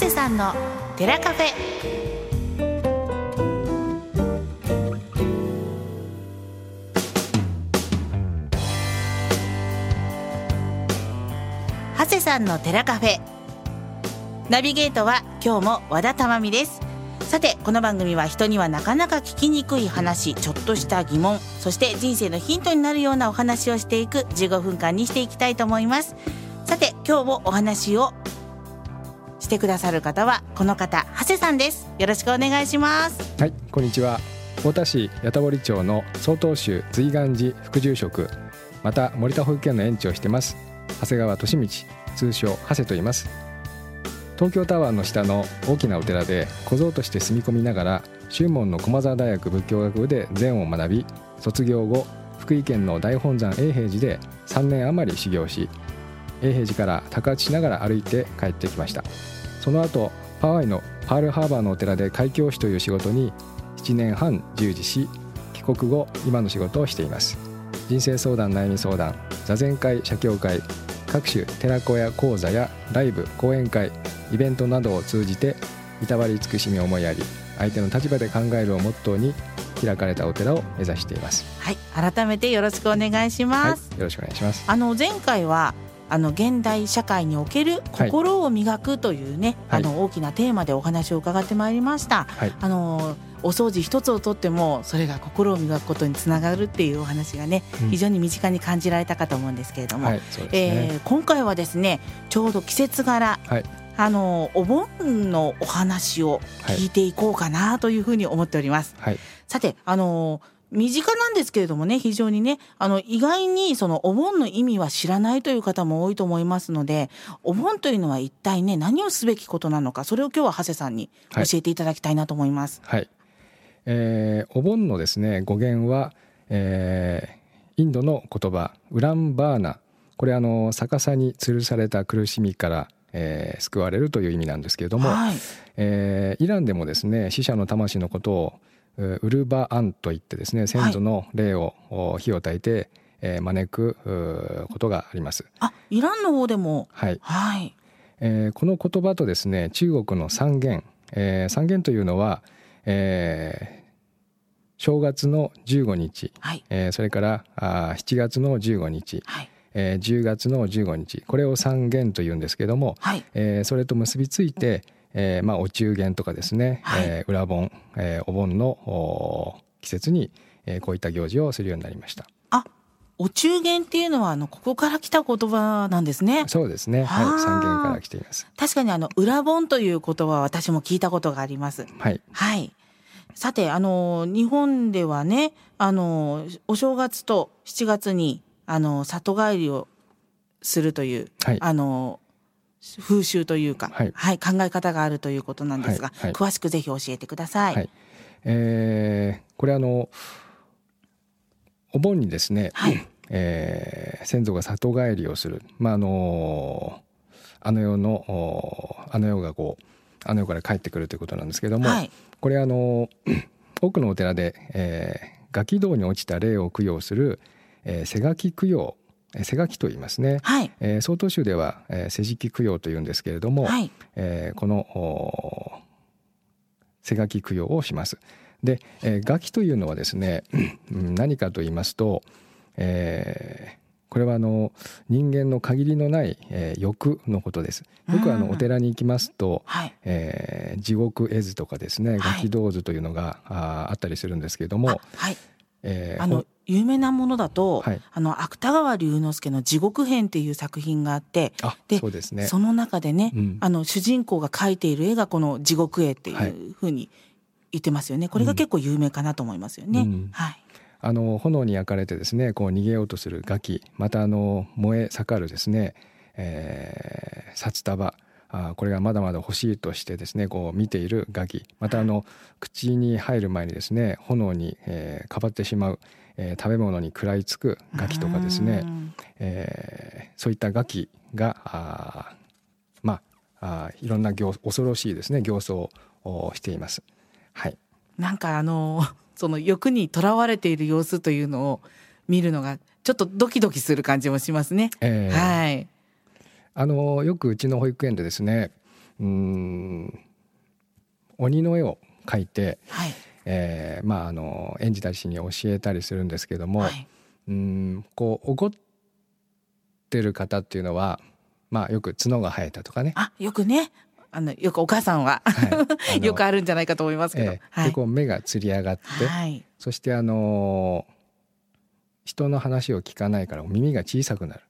谷さんの寺カフェ。長谷さんの寺カフェ。ナビゲートは今日も和田珠美です。さてこの番組は人にはなかなか聞きにくい話ちょっとした疑問そして人生のヒントになるようなお話をしていく15分間にしていきたいと思います。さて今日もお話をてくださる方はこの方長谷さんですよろしくお願いしますはい、こんにちは。太田市八田堀町の曹洞宗随願寺副住職、また森田保育園の園長をしてます。長谷川利道、通称長谷と言います。東京タワーの下の大きなお寺で小僧として住み込みながら、宗門の駒沢大学仏教学部で禅を学び、卒業後、福井県の大本山永平寺で3年余り修行し、永平寺から高知しながら歩いて帰ってきました。その後ハワイのパールハーバーのお寺で開教師という仕事に7年半従事し帰国後今の仕事をしています。人生相談悩み相談座禅会写経会各種寺子屋講座やライブ講演会イベントなどを通じていたわり慈しみ思いやり相手の立場で考えるをモットーに開かれたお寺を目指しています。はい改めてよろしくお願いします、はい、よろしくお願いします。あの前回はあの現代社会における心を磨くというね、はい。あの大きなテーマでお話を伺ってまいりました。はい。あのお掃除一つをとってもそれが心を磨くことにつながるっていうお話がね、うん。非常に身近に感じられたかと思うんですけれども、え今回はですねちょうど季節柄。はい。あのお盆のお話を聞いていこうかなというふうに思っております。はい。さてあの身近ですけれどもね非常にねあの意外にそのお盆の意味は知らないという方も多いと思いますのでお盆というのは一体ね何をすべきことなのかそれを今日は長谷さんに教えていただきたいなと思います。はい、えーお盆のですね語源は、えーインドの言葉ウランバーナ。これあの逆さに吊るされた苦しみから、えー救われるという意味なんですけれども、はい、えーイランでもですね死者の魂のことをうウルバアンと言ってですね先祖の霊を、お火を焚いて、えー招くうことがあります。あイランの方でも？はい、はい。えーこの言葉とですね中国の三元、えー三元というのは、えー正月の15日、はい。えーそれからあー7月の15日、はい。えー10月の15日。これを三元というんですけども、はい。えーそれと結びついて、えーまあ、お中元とかですね、はいえー裏盆、えーお盆のお季節に、えーこういった行事をするようになりました。あお中元っていうのはあのここから来た言葉なんですね。そうですね、はい、三元から来ています。確かにあの裏盆という言葉は私も聞いたことがあります。はい、はい。さて、あの、日本ではね、あの、お正月と7月に、あの、里帰りをするという、はいあの、風習というか、はい。考え方があるということなんですが、はいはい。詳しくぜひ教えてください。はい。えーこれあのお盆にですね、はい。えー先祖が里帰りをする、まああのあの世のおあの世がこうあの世から帰ってくるということなんですけども、はい。これあの 多くのお寺で、えーガキ道に落ちた霊を供養する、えー、瀬垣供養えー瀬垣と言いますね、はい。えー曹洞宗では、えー、世敷供養というんですけれども、はい。えーこのお背書き供養をします。で、えー、楽器というのはですねうん何かと言いますと、えーこれはあの人間の限りのない、えー欲のことです。よくあうんのお寺に行きますと、はい。えー地獄絵図とかですねはい楽器銅図というのが、あーあったりするんですけれどもあ、はい。えーあの、有名なものだと、はい。あの、芥川龍之介の地獄編っていう作品があって、あでそうですね。その中でね、うん。あの主人公が描いている絵がこの地獄絵っていうふうに言ってますよね。これが結構有名かなと思いますよね。うん。はい。あの炎に焼かれてですねこう逃げようとするガキまたあの燃え盛るですね、えー札束あーこれがまだまだ欲しいとしてですねこう見ているガキまたあの口に入る前にですね炎に、えーかばってしまう、えー食べ物に食らいつくガキとかですねう、んえーそういったガキがあーまああーいろんな行恐ろしいですね形相をしています。はい、なんかあのその欲にとらわれている様子というのを見るのがちょっとドキドキする感じもしますね。えーはい。あのよくうちの保育園でですねうん鬼の絵を描いて、はいえーまあ、あの園児たちに教えたりするんですけども、はい。うんこう怒ってる方っていうのは、まあ、よく角が生えたとかね、あよくね。あのよくお母さんは、はい。よくあるんじゃないかと思いますけど、ええ。はい。でこう目がつり上がって、はい。そしてあの人の話を聞かないから耳が小さくなる、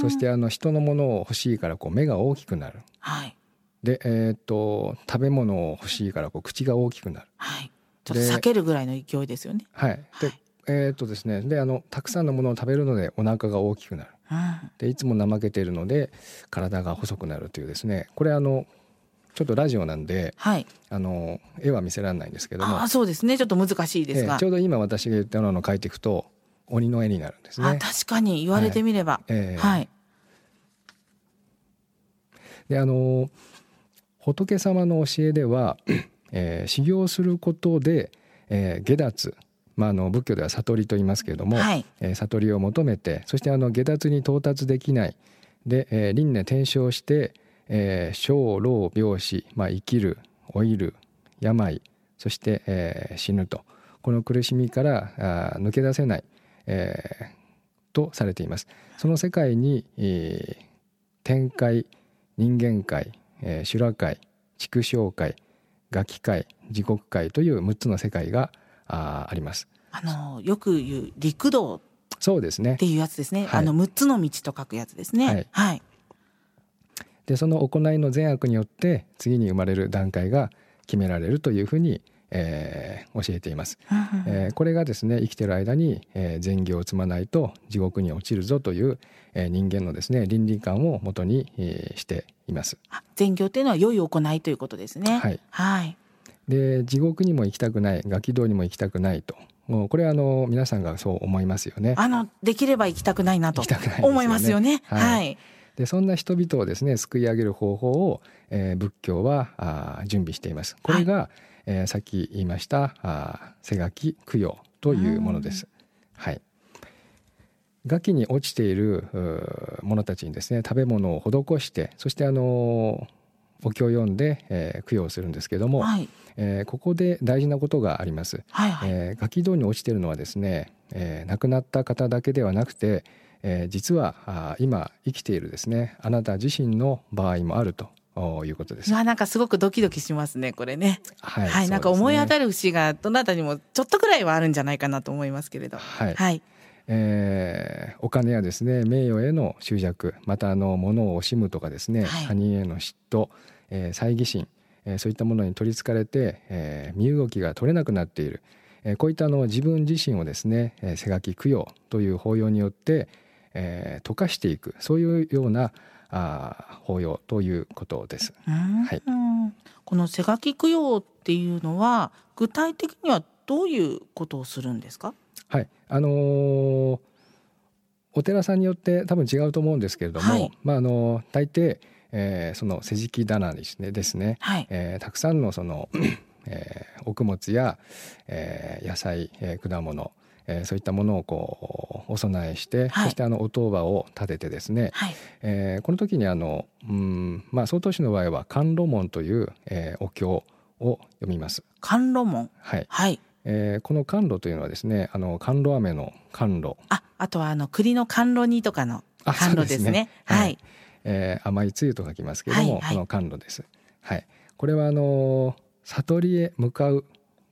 そしてあの人のものを欲しいからこう目が大きくなる。はいで、えーっと食べ物を欲しいからこう口が大きくなる。はいちょっとで避けるぐらいの勢いですよね。はい、で、はいえーっとですねであのたくさんのものを食べるのでお腹が大きくなるうんでいつも怠けているので体が細くなるというですねこれあのちょっとラジオなんではい。あの絵は見せられないんですけどもああ、そうですね。ちょっと難しいですが。えーちょうど今私が言ったようなのを描いていくと鬼の絵になるんですあ、ね。確かに言われてみれば。えーはい。であの仏様の教えでは、えー修行することで、えー下脱、まあ、あの仏教では悟りと言いますけれども、はい。えー悟りを求めてそしてあの下脱に到達できないで、えー輪廻転生して、えー生老病死、まあ、生きる老いる病そして、えー死ぬとこの苦しみからあー抜け出せない、えーとされています。その世界に、えー天界人間界、えー修羅界畜生界餓鬼界地獄界という6つの世界があーあります。あの、よく言う陸道っそうですねていうやつですね。はいあの、6つの道と書くやつですね。はいはい。でその行いの善悪によって次に生まれる段階が決められるというふうに、えー教えています、えーこれがですね生きてる間に、えー善行を積まないと地獄に落ちるぞという、えー人間のですね倫理観をもとに、えーしていますあ善行っていうのは良い行いということですね。はいはい。で地獄にも行きたくないガキ道にも行きたくないともうこれはあの皆さんがそう思いますよねあの、できれば行きたくないなと思いますよね。はいはい。でそんな人々をですね救い上げる方法を、えー仏教はあー準備しています。これが、えーさっき言いましたあー背書き供養というものです。はい。餓鬼に落ちている者たちにですね食べ物を施してそしてあのーお経を読んで、えー供養するんですけども、はい。えーここで大事なことがあります。はい。はい。えー、ガキ道に落ちているのはですね、えー亡くなった方だけではなくて、えー実はあー今生きているですねあなた自身の場合もあるとおいうことです。まあなんかすごくドキドキしますね、これね。はい、はい。なんか思い当たる。る節がどなたにもちょっとくらいはあるんじゃないかなと思いますけれど。はい、はい。えーお金やですね名誉への執着またあの物を惜しむとかですね、はい他人への嫉妬、えー猜疑心、えーそういったものに取りつかれて、えー身動きが取れなくなっている、えーこういったあの自分自身をですね、えー、背書き供養という法要によって、えー溶かしていくそういうようなあー法要ということです。うんはいこの背書き供養っていうのは具体的にはどういうことをするんですか？はい、あのーお寺さんによって多分違うと思うんですけれども、はいまああの大抵、えーその世辞棚ですねですね、はい。えーたくさんのその、えー穀物や、えー野菜、えー果物、えーそういったものをこうお供えして、はいそしてあのお当場を立ててですね、はい。えーこの時にあのうんまあ曹洞宗の場合は甘露門という、えーお経を読みます。甘露門？はい、はい。えーこの甘露というのはですねあの甘露飴の甘露あ、あとはあの栗の甘露煮とかのあ甘露ですね。ねははいい。えー甘いつゆと書きますけれども、はいはいこの甘露です。はい、これはあの悟りへ向かう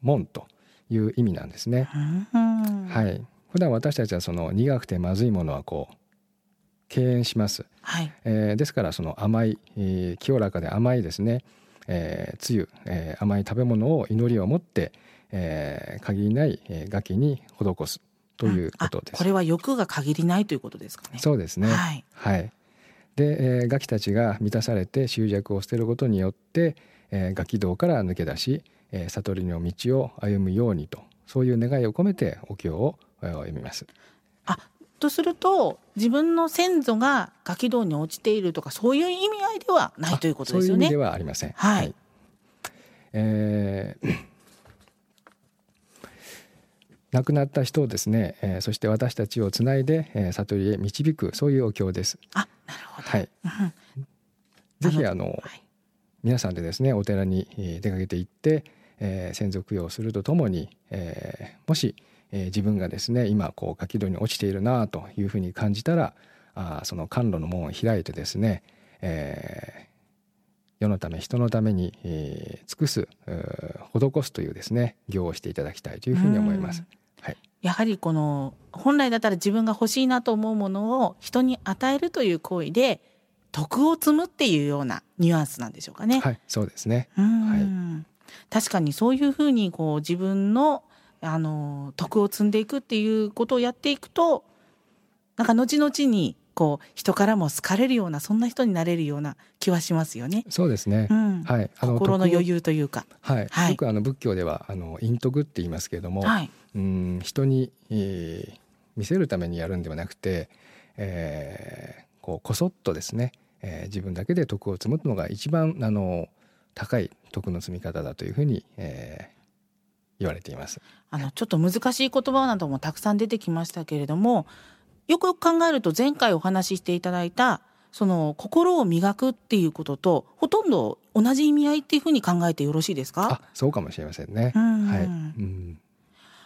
門という意味なんですね。うんはい、普段私たちはその苦くてまずいものはこう敬遠します。はい。えーですからその甘い、えー清らかで甘いですね、えーつゆ、えー甘い食べ物を祈りを持って、えー限りない、えー、餓鬼に施すということです。あこれは欲が限りないということですかね。そうですね。はい。はい。で、えー、ガキたちが満たされて執着を捨てることによって、えー、ガキ道から抜け出し、えー、悟りの道を歩むようにとそういう願いを込めてお経をえー読みます。あ、とすると自分の先祖がガキ道に落ちているとかそういう意味合いではないということですよねそういう意味で。はありません。はいえー 亡くなった人をですね、えーそして私たちをつないで、えー悟りへ導くそういうお経です。あ、なるほど。はい。うんぜひあのはい皆さんでですねお寺に出かけていって、えー、先祖供養するとともに、えー、もし、えー、自分がですね今こうガキ戸に落ちているなというふうに感じたらあその甘露の門を開いてですね、えー、世のため人のために、えー、尽くす施すというですね行をしていただきたいというふうに思います。はい、やはりこの本来だったら自分が欲しいなと思うものを人に与えるという行為で徳を積むっていうようなニュアンスなんでしょうかね。はい、そうですね。はい、確かにそういうふうにこう自分のあの徳を積んでいくっていうことをやっていくとなんか後々にこう人からも好かれるようなそんな人になれるような気はしますよね。そうですね。うん、はい。あの心の余裕というか。はい。はい、よくあの仏教ではあの陰徳って言いますけれども、はい、うん人に、えー、見せるためにやるんではなくて、えー、こうこそっとですね、えー、自分だけで徳を積むのが一番あの高い徳の積み方だというふうに、えー、言われています。あのちょっと難しい言葉などもたくさん出てきましたけれどもよくよく考えると前回お話ししていただいたその心を磨くっていうこととほとんど同じ意味合いっていうふうに考えてよろしいですか？あそうかもしれませんね。はい、うん。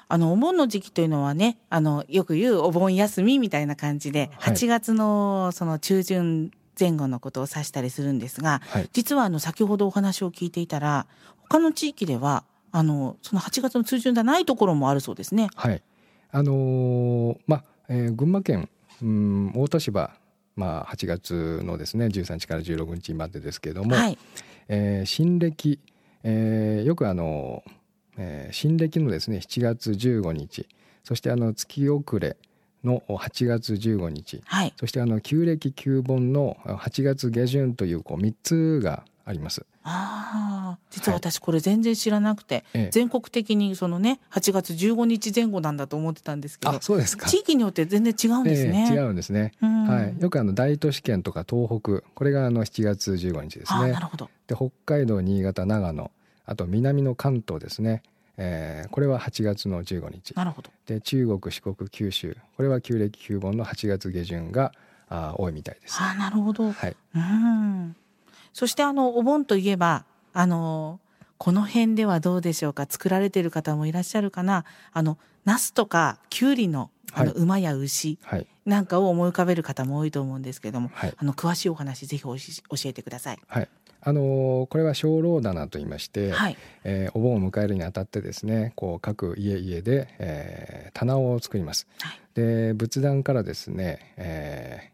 あのお盆の時期というのはねあのよく言うお盆休みみたいな感じで、はい、8月のその中旬前後のことを指したりするんですが、はい、実はあの先ほどお話を聞いていたら他の地域ではあのその8月の中旬じゃないところもあるそうですね。はい。あのー、まあえー、群馬県うん大田市は、まあ、8月のですね13日から16日までですけれども、はい、えー、新暦、えー、よくあのーえー、新暦のですね7月15日そしてあの月遅れの8月15日、はい、そしてあの旧暦旧盆の8月下旬というこう3つがあります。ああ、実は私これ全然知らなくて、はい、全国的にそのね8月15日前後なんだと思ってたんですけど、そうですか。地域によって全然違うんですね。えー、違うんですね。はい。よくあの大都市圏とか東北、これがあの7月15日ですね。なるほど。で北海道、新潟、長野、あと南の関東ですね。えー、これは8月の15日。なるほど。で中国四国九州。これは旧暦旧盆の8月下旬があ多いみたいです。あなるほど、はい、うん。そしてあのお盆といえばあのこの辺ではどうでしょうか？作られている方もいらっしゃるかな？あのナスとかキュウリのあの馬や牛なんかを思い浮かべる方も多いと思うんですけれども、はい、あの詳しいお話ぜひ教えてください。はいあのこれは精霊棚といいまして、はい、えー、お盆を迎えるにあたってですねこう各家々で、えー、棚を作ります。はい、で仏壇からですね、え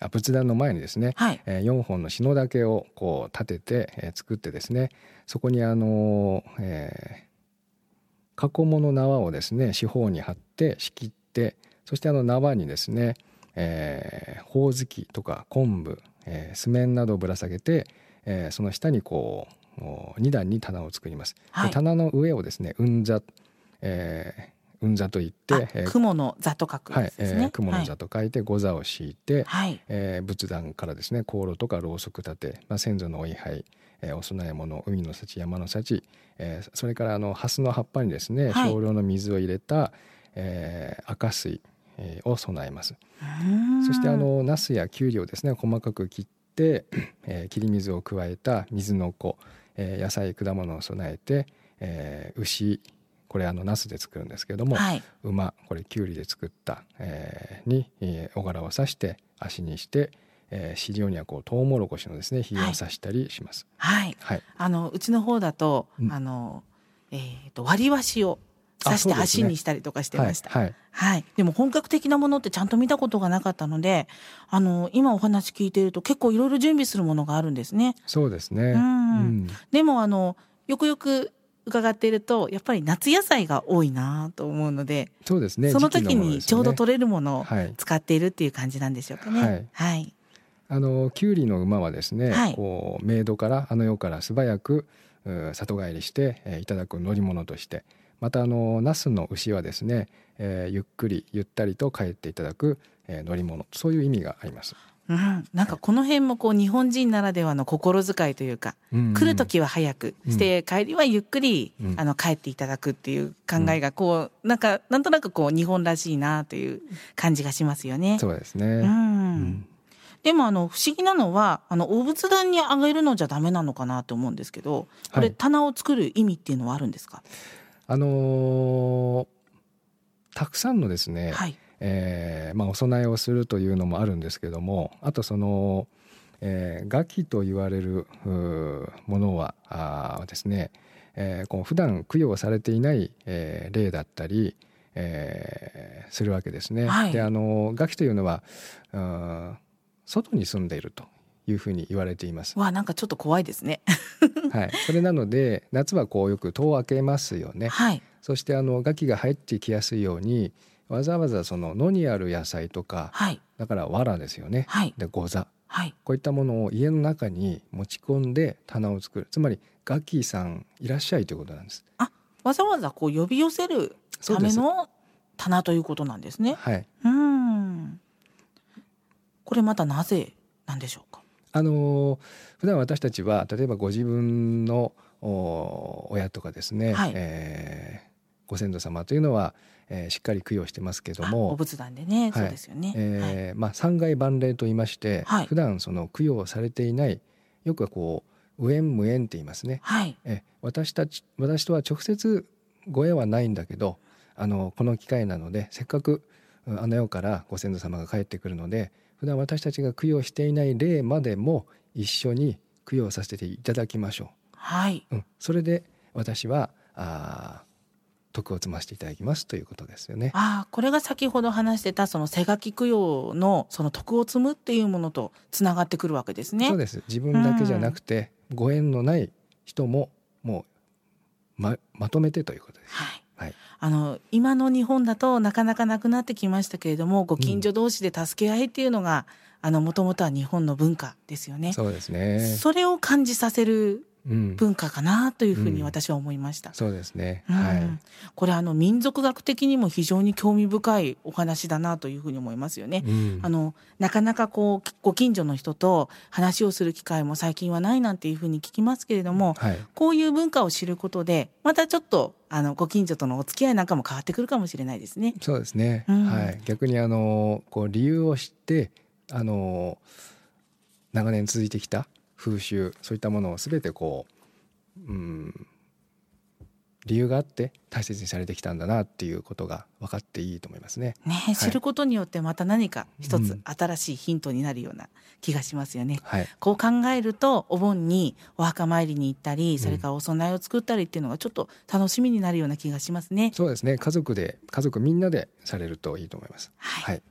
ー、あ仏壇の前にですね、はい、えー、4本の篠竹をこう立てて、えー、作ってですねそこにあの、えー、過去物縄をですね四方に貼って仕切ってそしてあの縄にですね、えー、ほおずきとか昆布、えー、スメンなどをぶら下げてえー、その下にこう2段に棚を作ります、はい、棚の上をですね雲座、えー、雲座といって、えー、雲の座と書くですね、はいえー、雲の座と書いて五座を敷いて、はい、えー、仏壇からですね香炉とかろうそく立て、まあ、先祖のお位牌、えー、お供え物海の幸山の幸、えー、それからあの蓮の葉っぱにですね、少量の水を入れた、えー、赤水を備えます。そしてあのナスやキュウリをですね細かく切って、えー、切り水を加えた水の子、えー、野菜果物を備えて、えー、牛これあのナスで作るんですけれども、はい、馬これきゅうりで作った、えー、に、えー、お柄を刺して足にして、えー、尻尾にはこうトウモロコシのですねひげを刺したりします。はい、はい、あのうちの方だと、うん、あのえーと割り箸を刺して足にしたりとかしてました。はい、はい、でも本格的なものってちゃんと見たことがなかったので、あの今お話聞いていると結構いろいろ準備するものがあるんですね。そうですね。うん。でもあのよくよく伺っているとやっぱり夏野菜が多いなと思うので、そうですね。その時にちょうど取れるものを使っているっていう感じなんでしょうかね。はい。はい、あのキュウリの馬はですね、はい、こうメイドからあの世から素早く里帰りして、えー、いただく乗り物として。またあのナスの牛はですね、えー、ゆっくりゆったりと帰っていただく、えー、乗り物そういう意味があります。うん、なんかこの辺もこう日本人ならではの心遣いというか、うんうん、来る時は早くして帰りはゆっくり、うん、あの帰っていただくっていう考えがこうなんかなんとなくこう日本らしいなという感じがしますよね。そうですね、うん。でもあの不思議なのはあのお仏壇にあげるのじゃダメなのかなと思うんですけどこれ、はい棚を作る意味っていうのはあるんですか？あのーたくさんのですね、はい。えーまあ、お供えをするというのもあるんですけどもあとその、えー、楽器と言われるものはあーですね、えー、こう普段供養されていない、えー霊だったり、えーするわけですね。はい。であの楽器というのは外に住んでいるというふうに言われています。わあなんかちょっと怖いですね。はい、それなので夏はこうよく戸を開けますよね。はい。そしてあのガキが入ってきやすいようにわざわざその野にある野菜とかはい。だから藁ですよね、はい。で御座はい。こういったものを家の中に持ち込んで棚を作る。つまりガキさんいらっしゃいということなんです。わざわざこう呼び寄せるための棚ということなんですね。はい、うん。これまたなぜなんでしょうか？あのー普段私たちは例えばご自分のお親とかですね、はい。えーご先祖様というのは、えーしっかり供養してますけどあおも、仏壇でね、はい。そうですよね、はい。えーまあ、三害万霊と言いまして、はい。普段その供養されていないよくはこう無縁無縁って言いますね。はい。え私たち私とは直接ご縁はないんだけどあのこの機会なのでせっかくうんあの世からご先祖様が帰ってくるので普段私たちが供養していない霊までも一緒に供養させていただきましょはい、う、うん、それで私はあー徳を積ませていただきますということですよね。ああこれが先ほど話してたその手書き供養のその徳を積むっていうものとつながってくるわけですね。そうです自分だけじゃなくて、ご縁のない人ももうままとめてということです。はいはい、あの今の日本だとなかなかなくなってきましたけれどもご近所同士で助け合いっていうのが、あのもともとは日本の文化ですよね。そうですね。それを感じさせるうん、文化かなというふうにうん私は思いました。そうですね。うんはい。これあの民族学的にも非常に興味深いお話だなというふうに思いますよね。うんあのなかなかこうご近所の人と話をする機会も最近はないなんていうふうに聞きますけれどもはい。こういう文化を知ることでまたちょっとあのご近所とのお付き合いなんかも変わってくるかもしれないですね。そうですね。うんはい。逆にあのこう理由を知ってあの長年続いてきた風習そういったものをすべてこううん理由があって大切にされてきたんだなっていうことが分かっていいと思いますね。ね、知ることによってまた何か一つうん新しいヒントになるような気がしますよね。はい。こう考えるとお盆にお墓参りに行ったりそれからお供えを作ったりっていうのがちょっと楽しみになるような気がしますね。そうですね。家族で家族みんなでされるといいと思います。はいはい。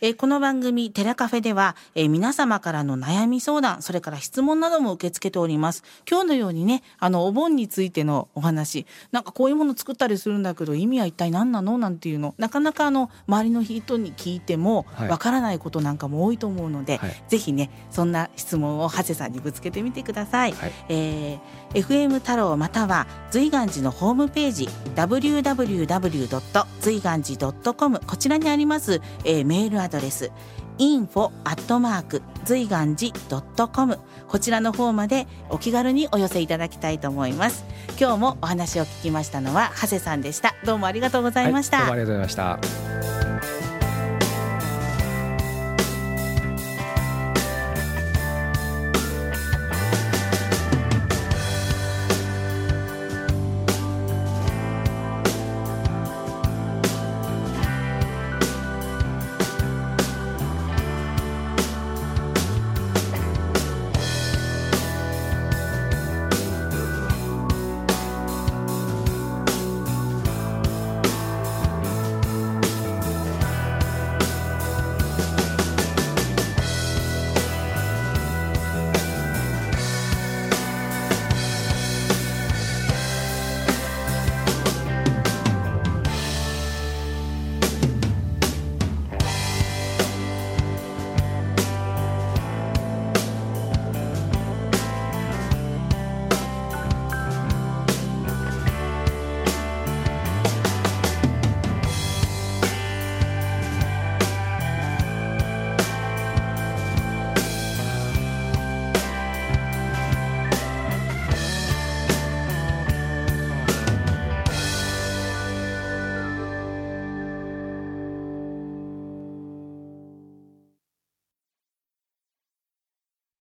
えーこの番組テラカフェでは、えー皆様からの悩み相談それから質問なども受け付けております。今日のようにねあのお盆についてのお話なんかこういうもの作ったりするんだけど意味は一体何なの？なんていうのなかなかあの周りの人に聞いてもはい。わからないことなんかも多いと思うので、はい。ぜひねそんな質問を長谷さんにぶつけてみてください、はい。えー FM 太郎または随願寺のホームページ www. 随願寺 .com こちらにあります、えーメールアドレス info アットマーク随願寺 .com こちらの方までお気軽にお寄せいただきたいと思います。今日もお話を聞きましたのは長谷さんでした。どうもありがとうございました、はい、どうもありがとうございました。